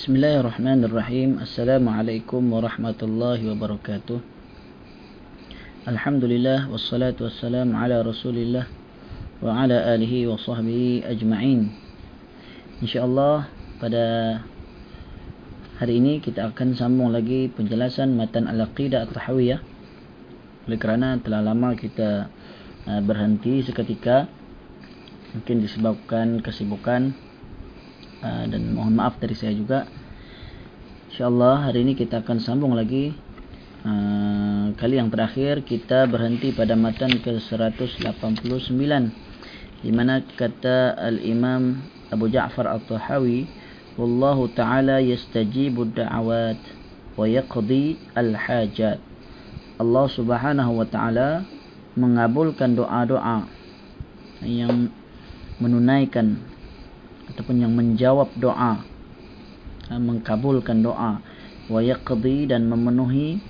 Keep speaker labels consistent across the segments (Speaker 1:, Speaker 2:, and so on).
Speaker 1: Bismillahirrahmanirrahim. Assalamualaikum warahmatullahi wabarakatuh. Alhamdulillah wassalatu wassalamu ala Rasulillah wa ala alihi wa sahbihi ajma'in. Insya-Allah pada hari ini kita akan sambung lagi penjelasan matan al-aqidah at-tahawiyah. Oleh kerana telah lama kita uh, berhenti seketika mungkin disebabkan kesibukan Ah, dan mohon maaf dari saya juga. Insyaallah hari ini kita akan sambung lagi. Uh, kali yang terakhir kita berhenti pada matan ke 189 di mana kata al-imam Abu Ja'far At-Tahawi wallahu ta'ala yastajibu ad-da'awat wa yaqdi al-hajat. Allah Subhanahu wa taala mengabulkan doa-doa yang menunaikan ataupun yang menjawab doa mengkabulkan doa wa yaqdi dan memenuhi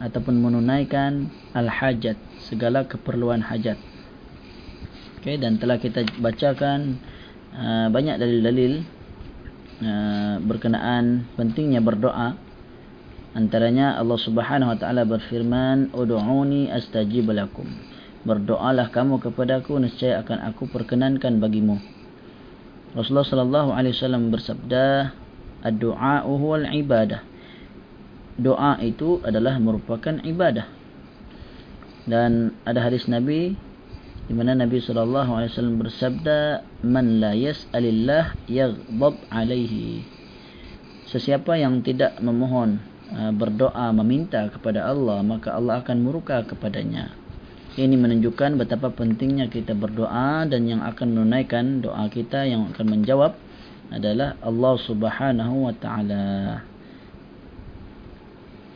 Speaker 1: ataupun menunaikan al hajat segala keperluan hajat. Okey dan telah kita bacakan uh, banyak dalil-dalil uh, berkenaan pentingnya berdoa. Antaranya Allah Subhanahu wa taala berfirman ud'uni astajib lakum. Berdoalah kamu kepadaku nescaya akan aku perkenankan bagimu Rasulullah sallallahu alaihi wasallam bersabda, "Ad-du'a huwa al-ibadah." Doa itu adalah merupakan ibadah. Dan ada hadis Nabi di mana Nabi sallallahu alaihi wasallam bersabda, "Man la yas'alillah yaghdab 'alaihi." Sesiapa yang tidak memohon uh, berdoa meminta kepada Allah maka Allah akan murka kepadanya. Ini menunjukkan betapa pentingnya kita berdoa dan yang akan menunaikan doa kita yang akan menjawab adalah Allah Subhanahu wa taala.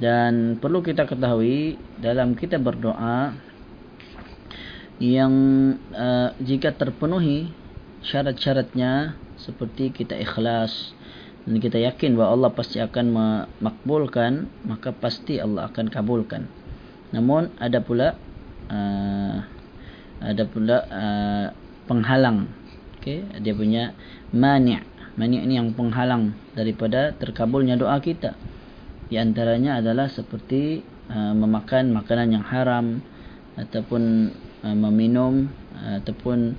Speaker 1: Dan perlu kita ketahui dalam kita berdoa yang uh, jika terpenuhi syarat-syaratnya seperti kita ikhlas dan kita yakin bahawa Allah pasti akan memakbulkan maka pasti Allah akan kabulkan. Namun ada pula uh, ada pula uh, penghalang. Okey dia punya mani' mani' ni yang penghalang daripada terkabulnya doa kita. Di antaranya adalah seperti uh, memakan makanan yang haram ataupun uh, meminum uh, ataupun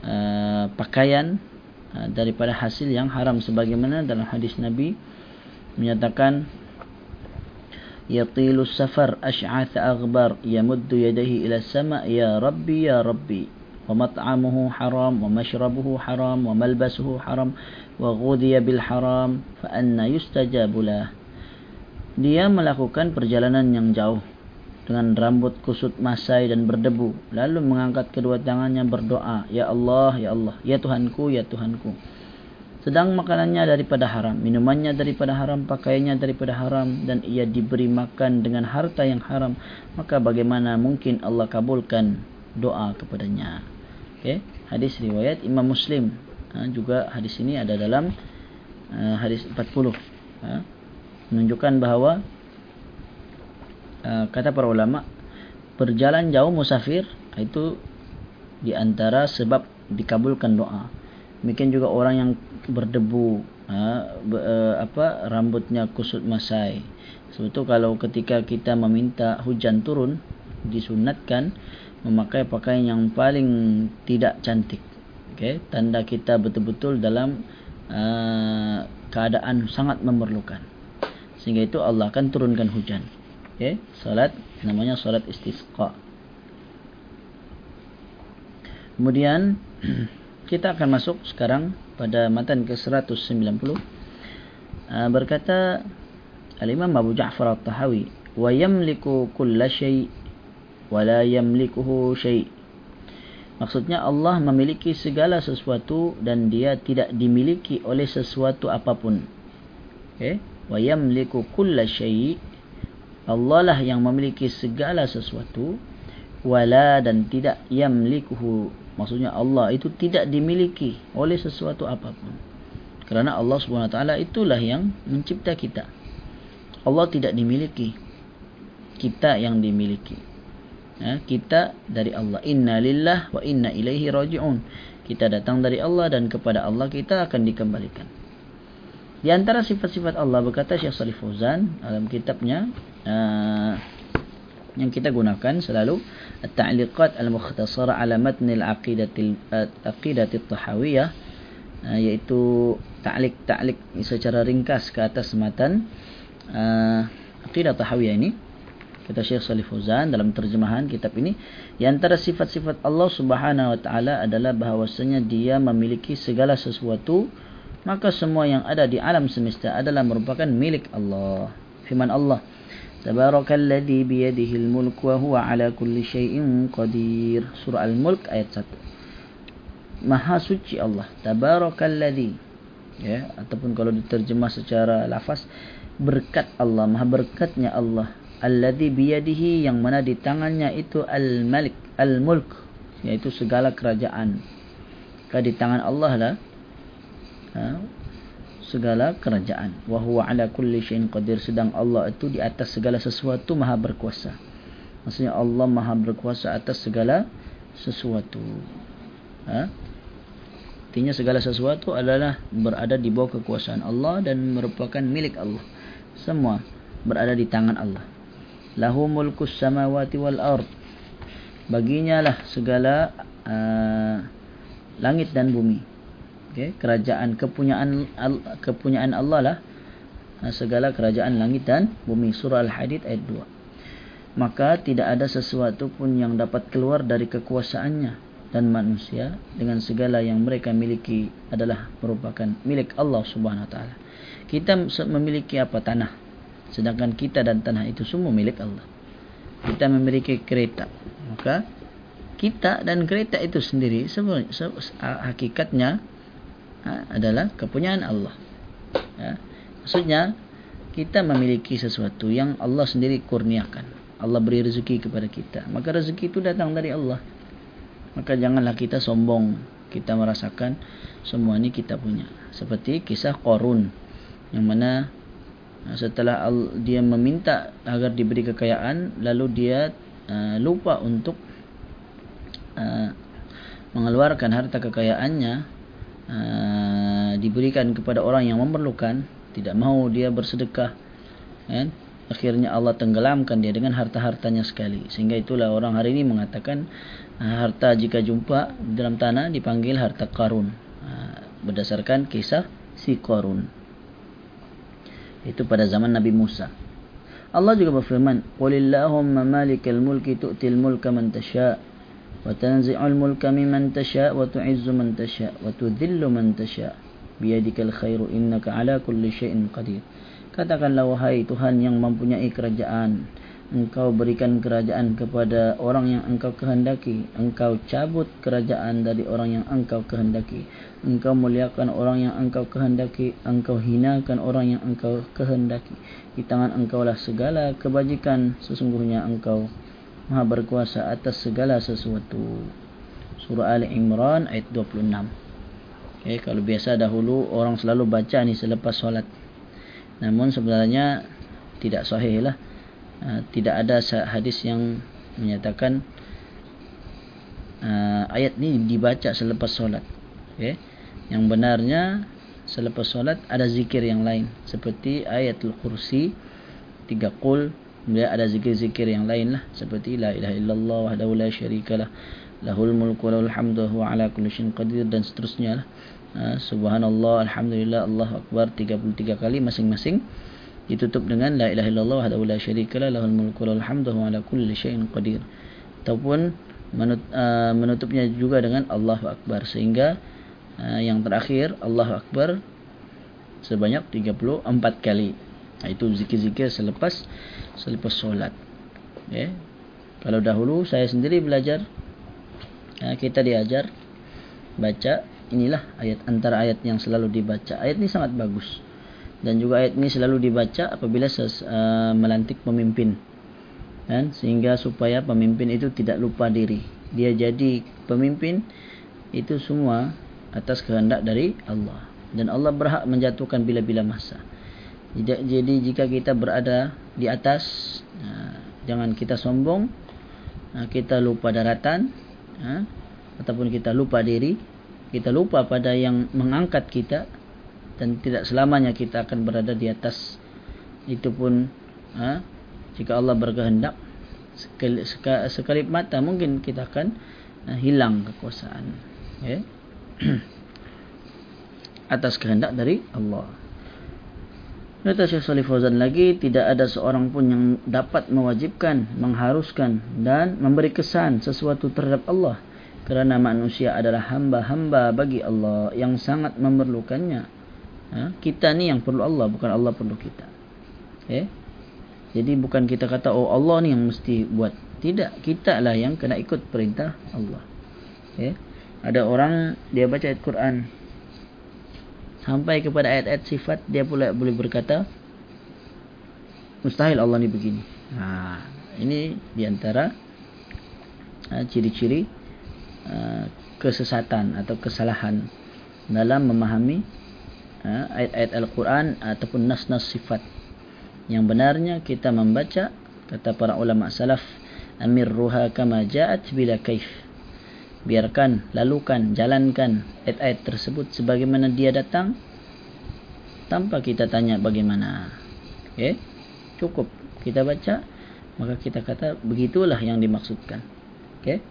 Speaker 1: uh, pakaian uh, daripada hasil yang haram sebagaimana dalam hadis Nabi menyatakan يطيل السفر أشعث أغبر يمد يديه إلى السماء يا ربي يا ربي ومطعمه حرام ومشربه حرام وملبسه حرام وغذي بالحرام فأنا يستجاب له dia melakukan perjalanan yang jauh dengan rambut kusut masai dan berdebu lalu mengangkat kedua tangannya berdoa ya Allah ya Allah ya Tuhanku ya Tuhanku sedang makanannya daripada haram, minumannya daripada haram, pakaiannya daripada haram dan ia diberi makan dengan harta yang haram, maka bagaimana mungkin Allah kabulkan doa kepadanya? Okay, hadis riwayat Imam Muslim. Ha, juga hadis ini ada dalam uh, hadis 40. Ha, menunjukkan bahawa uh, kata para ulama berjalan jauh musafir itu di antara sebab dikabulkan doa. Mungkin juga orang yang berdebu, ha, ber, uh, apa rambutnya kusut masai. Itu kalau ketika kita meminta hujan turun, disunatkan memakai pakaian yang paling tidak cantik. Okay, tanda kita betul-betul dalam uh, keadaan sangat memerlukan. Sehingga itu Allah akan turunkan hujan. Okay, salat namanya salat istisqa. Kemudian kita akan masuk sekarang pada matan ke-190. Uh, berkata al-Imam Abu Ja'far At-Tahawi wa yamliku kulla syai' wa la yamlikuhu syai' maksudnya Allah memiliki segala sesuatu dan dia tidak dimiliki oleh sesuatu apapun. Okey. Wa yamliku kulla syai' Allah lah yang memiliki segala sesuatu. Wala dan tidak yamlikuhu Maksudnya Allah itu tidak dimiliki oleh sesuatu apapun. Kerana Allah SWT itulah yang mencipta kita. Allah tidak dimiliki. Kita yang dimiliki. Ya, kita dari Allah. Inna lillah wa inna ilaihi raji'un. Kita datang dari Allah dan kepada Allah kita akan dikembalikan. Di antara sifat-sifat Allah berkata Syekh Salih Fauzan dalam kitabnya uh, yang kita gunakan selalu At-Ta'liqat Al-Mukhtasara ala Matn Al-Aqidah Al-Aqidah Al-Tahawiyah uh, iaitu ta'liq-ta'liq secara ringkas ke atas matan uh, Aqidah Tahawiyah ini kata Syekh Salih Fauzan dalam terjemahan kitab ini di antara sifat-sifat Allah Subhanahu wa taala adalah bahawasanya dia memiliki segala sesuatu maka semua yang ada di alam semesta adalah merupakan milik Allah. Firman Allah, Biyadihi al-mulk wa huwa ala kulli syai'in qadir. Surah Al-Mulk ayat 1. Maha suci Allah. Tabarakalladzi ya ataupun kalau diterjemah secara lafaz berkat Allah, maha berkatnya Allah. Alladzi biyadihi yang mana di tangannya itu al-malik, al-mulk yaitu segala kerajaan. Kalau di tangan Allah lah ha, segala kerajaan. Wa huwa ala kulli syai'in qadir. Sedang Allah itu di atas segala sesuatu maha berkuasa. Maksudnya Allah maha berkuasa atas segala sesuatu. Ha? Artinya segala sesuatu adalah berada di bawah kekuasaan Allah dan merupakan milik Allah. Semua berada di tangan Allah. Lahu mulkus samawati wal ard. Baginya lah segala uh, langit dan bumi okay, kerajaan kepunyaan kepunyaan Allah lah. Ha, segala kerajaan langit dan bumi. Surah al-hadid ayat 2 maka tidak ada sesuatu pun yang dapat keluar dari kekuasaannya dan manusia dengan segala yang mereka miliki adalah merupakan milik Allah Subhanahu wa taala. Kita memiliki apa? Tanah. Sedangkan kita dan tanah itu semua milik Allah. Kita memiliki kereta. Maka kita dan kereta itu sendiri semua hakikatnya ha, adalah kepunyaan Allah. Ya. Maksudnya kita memiliki sesuatu yang Allah sendiri kurniakan. Allah beri rezeki kepada kita. Maka rezeki itu datang dari Allah. Maka janganlah kita sombong. Kita merasakan semua ini kita punya. Seperti kisah Korun. Yang mana ha, setelah dia meminta agar diberi kekayaan. Lalu dia uh, lupa untuk uh, mengeluarkan harta kekayaannya uh, diberikan kepada orang yang memerlukan tidak mau dia bersedekah kan? Akhirnya Allah tenggelamkan dia dengan harta-hartanya sekali. Sehingga itulah orang hari ini mengatakan uh, harta jika jumpa dalam tanah dipanggil harta karun uh, berdasarkan kisah si karun itu pada zaman Nabi Musa. Allah juga berfirman qulillahumma malikal mulki tu'til mulka man tasha' وتنزع الملك ممن تشاء وتعز من تشاء وتذل من تشاء بيدك الخير إنك على كل شيء قدير Katakanlah wahai Tuhan yang mempunyai kerajaan Engkau berikan kerajaan kepada orang yang engkau kehendaki Engkau cabut kerajaan dari orang yang engkau kehendaki Engkau muliakan orang yang engkau kehendaki Engkau hinakan orang yang engkau kehendaki Di tangan engkau lah segala kebajikan Sesungguhnya engkau Maha berkuasa atas segala sesuatu. Surah Ali Imran ayat 26. Okay, kalau biasa dahulu orang selalu baca ni selepas solat. Namun sebenarnya tidak sahih lah. Uh, tidak ada hadis yang menyatakan uh, ayat ni dibaca selepas solat. Okay. Yang benarnya selepas solat ada zikir yang lain. Seperti ayatul kursi, tiga qul, Kemudian ada zikir-zikir yang lain lah. Seperti la ilaha illallah wahdahu la syarikalah lahul mulku wa lahul hamdu wa ala kulli syai'in qadir dan seterusnya lah. Ha, subhanallah alhamdulillah Allahu akbar 33 kali masing-masing ditutup dengan la ilaha illallah wahdahu la syarikalah lahul mulku wa hamdu wa ala kulli syai'in qadir. Ataupun menut, uh, menutupnya juga dengan Allahu akbar. Sehingga uh, yang terakhir Allahu akbar sebanyak 34 kali itu zikir-zikir selepas selepas solat. Ya. Kalau dahulu saya sendiri belajar ya, kita diajar baca inilah ayat antara ayat yang selalu dibaca. Ayat ini sangat bagus. Dan juga ayat ini selalu dibaca apabila ses, uh, melantik pemimpin. Kan? Sehingga supaya pemimpin itu tidak lupa diri. Dia jadi pemimpin itu semua atas kehendak dari Allah. Dan Allah berhak menjatuhkan bila-bila masa. Jadi jika kita berada di atas ha, Jangan kita sombong ha, Kita lupa daratan ha, Ataupun kita lupa diri Kita lupa pada yang mengangkat kita dan tidak selamanya kita akan berada di atas. Itu pun jika Allah berkehendak sekali, sekali mata mungkin kita akan hilang kekuasaan ya. Atas kehendak dari Allah Kata Syekh Salih Fauzan lagi, tidak ada seorang pun yang dapat mewajibkan, mengharuskan dan memberi kesan sesuatu terhadap Allah. Kerana manusia adalah hamba-hamba bagi Allah yang sangat memerlukannya. Ha? Kita ni yang perlu Allah, bukan Allah perlu kita. Eh? Jadi bukan kita kata, oh Allah ni yang mesti buat. Tidak, kita lah yang kena ikut perintah Allah. Eh? Ada orang, dia baca ayat Quran, sampai kepada ayat-ayat sifat dia pula boleh berkata mustahil Allah ni begini. Ha, ini diantara ha, ciri-ciri ha, kesesatan atau kesalahan dalam memahami ha, ayat-ayat Al-Quran ataupun nas-nas sifat. Yang benarnya kita membaca kata para ulama salaf amir ruha kama ja'at bila kaif biarkan, lalukan, jalankan ayat-ayat tersebut sebagaimana dia datang tanpa kita tanya bagaimana. Okay? Cukup kita baca, maka kita kata begitulah yang dimaksudkan. Okay?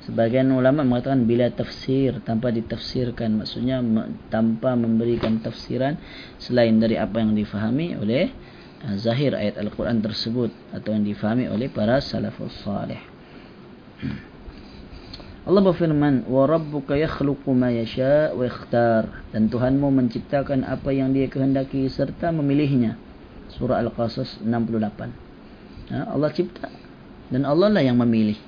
Speaker 1: Sebagian ulama mengatakan bila tafsir tanpa ditafsirkan, maksudnya tanpa memberikan tafsiran selain dari apa yang difahami oleh uh, zahir ayat Al-Quran tersebut atau yang difahami oleh para salafus salih. Allah berfirman, "Wa rabbuka yakhluqu ma yasha' wa yakhtar." Dan Tuhanmu menciptakan apa yang Dia kehendaki serta memilihnya. Surah Al-Qasas 68. Ya, Allah cipta dan Allah lah yang memilih.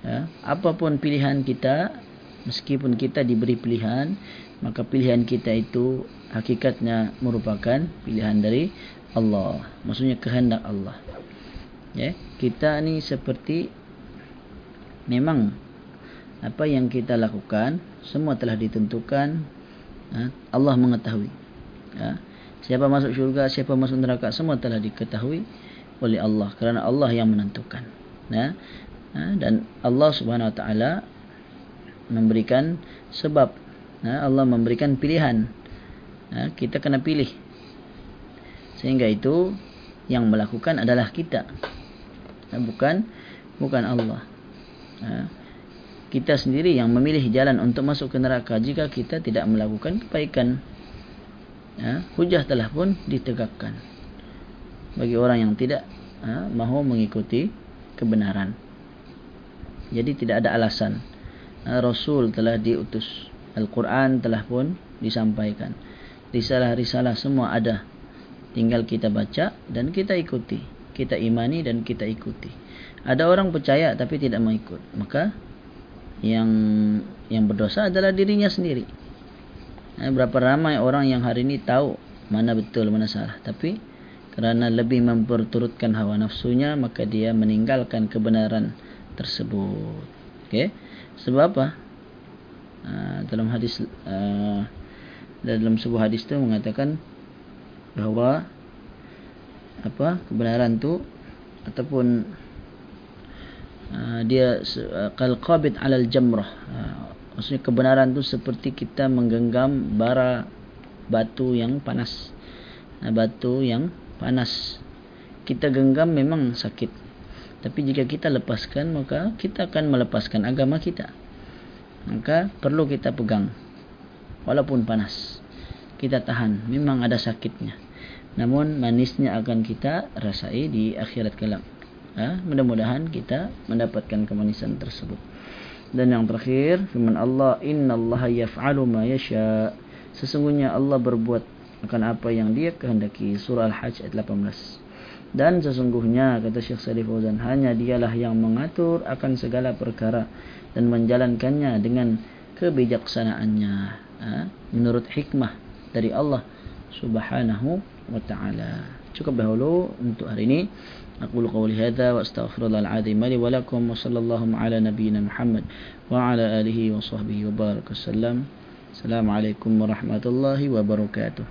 Speaker 1: Ya, apapun pilihan kita, meskipun kita diberi pilihan, maka pilihan kita itu hakikatnya merupakan pilihan dari Allah. Maksudnya kehendak Allah. Ya, kita ni seperti memang apa yang kita lakukan semua telah ditentukan ha, Allah mengetahui. Ha, siapa masuk syurga siapa masuk neraka semua telah diketahui oleh Allah kerana Allah yang menentukan. Ha, dan Allah Subhanahu Wa Taala memberikan sebab. Allah memberikan pilihan. Ha, kita kena pilih. Sehingga itu yang melakukan adalah kita. Bukan bukan Allah. Ha, kita sendiri yang memilih jalan untuk masuk ke neraka jika kita tidak melakukan kebaikan. Ya, hujah telah pun ditegakkan bagi orang yang tidak ha, mahu mengikuti kebenaran. Jadi tidak ada alasan. Ha, Rasul telah diutus. Al-Quran telah pun disampaikan. Risalah-risalah semua ada. Tinggal kita baca dan kita ikuti. Kita imani dan kita ikuti. Ada orang percaya tapi tidak mengikut. Maka yang yang berdosa adalah dirinya sendiri. Eh, berapa ramai orang yang hari ini tahu mana betul mana salah, tapi kerana lebih memperturutkan hawa nafsunya maka dia meninggalkan kebenaran tersebut. Okey. Sebab apa? Uh, dalam hadis uh, dalam sebuah hadis itu mengatakan bahawa apa kebenaran tu ataupun Ah, dia uh, kal qabid alal jamrah. Uh, maksudnya kebenaran tu seperti kita menggenggam bara batu yang panas. Uh, batu yang panas. Kita genggam memang sakit. Tapi jika kita lepaskan maka kita akan melepaskan agama kita. Maka perlu kita pegang. Walaupun panas. Kita tahan. Memang ada sakitnya. Namun manisnya akan kita rasai di akhirat kelak ha? mudah-mudahan kita mendapatkan kemanisan tersebut. Dan yang terakhir firman Allah innallaha yaf'alu ma yasha. Sesungguhnya Allah berbuat akan apa yang dia kehendaki. Surah al-hajj ayat 18 dan sesungguhnya kata Syekh Salih Fauzan hanya dialah yang mengatur akan segala perkara dan menjalankannya dengan kebijaksanaannya. Ha? menurut hikmah dari Allah subhanahu wa ta'ala cukup dahulu untuk hari ini أقول قولي هذا وأستغفر الله العظيم لي ولكم وصلى الله على نبينا محمد وعلى آله وصحبه وبارك وسلم السلام عليكم ورحمة الله وبركاته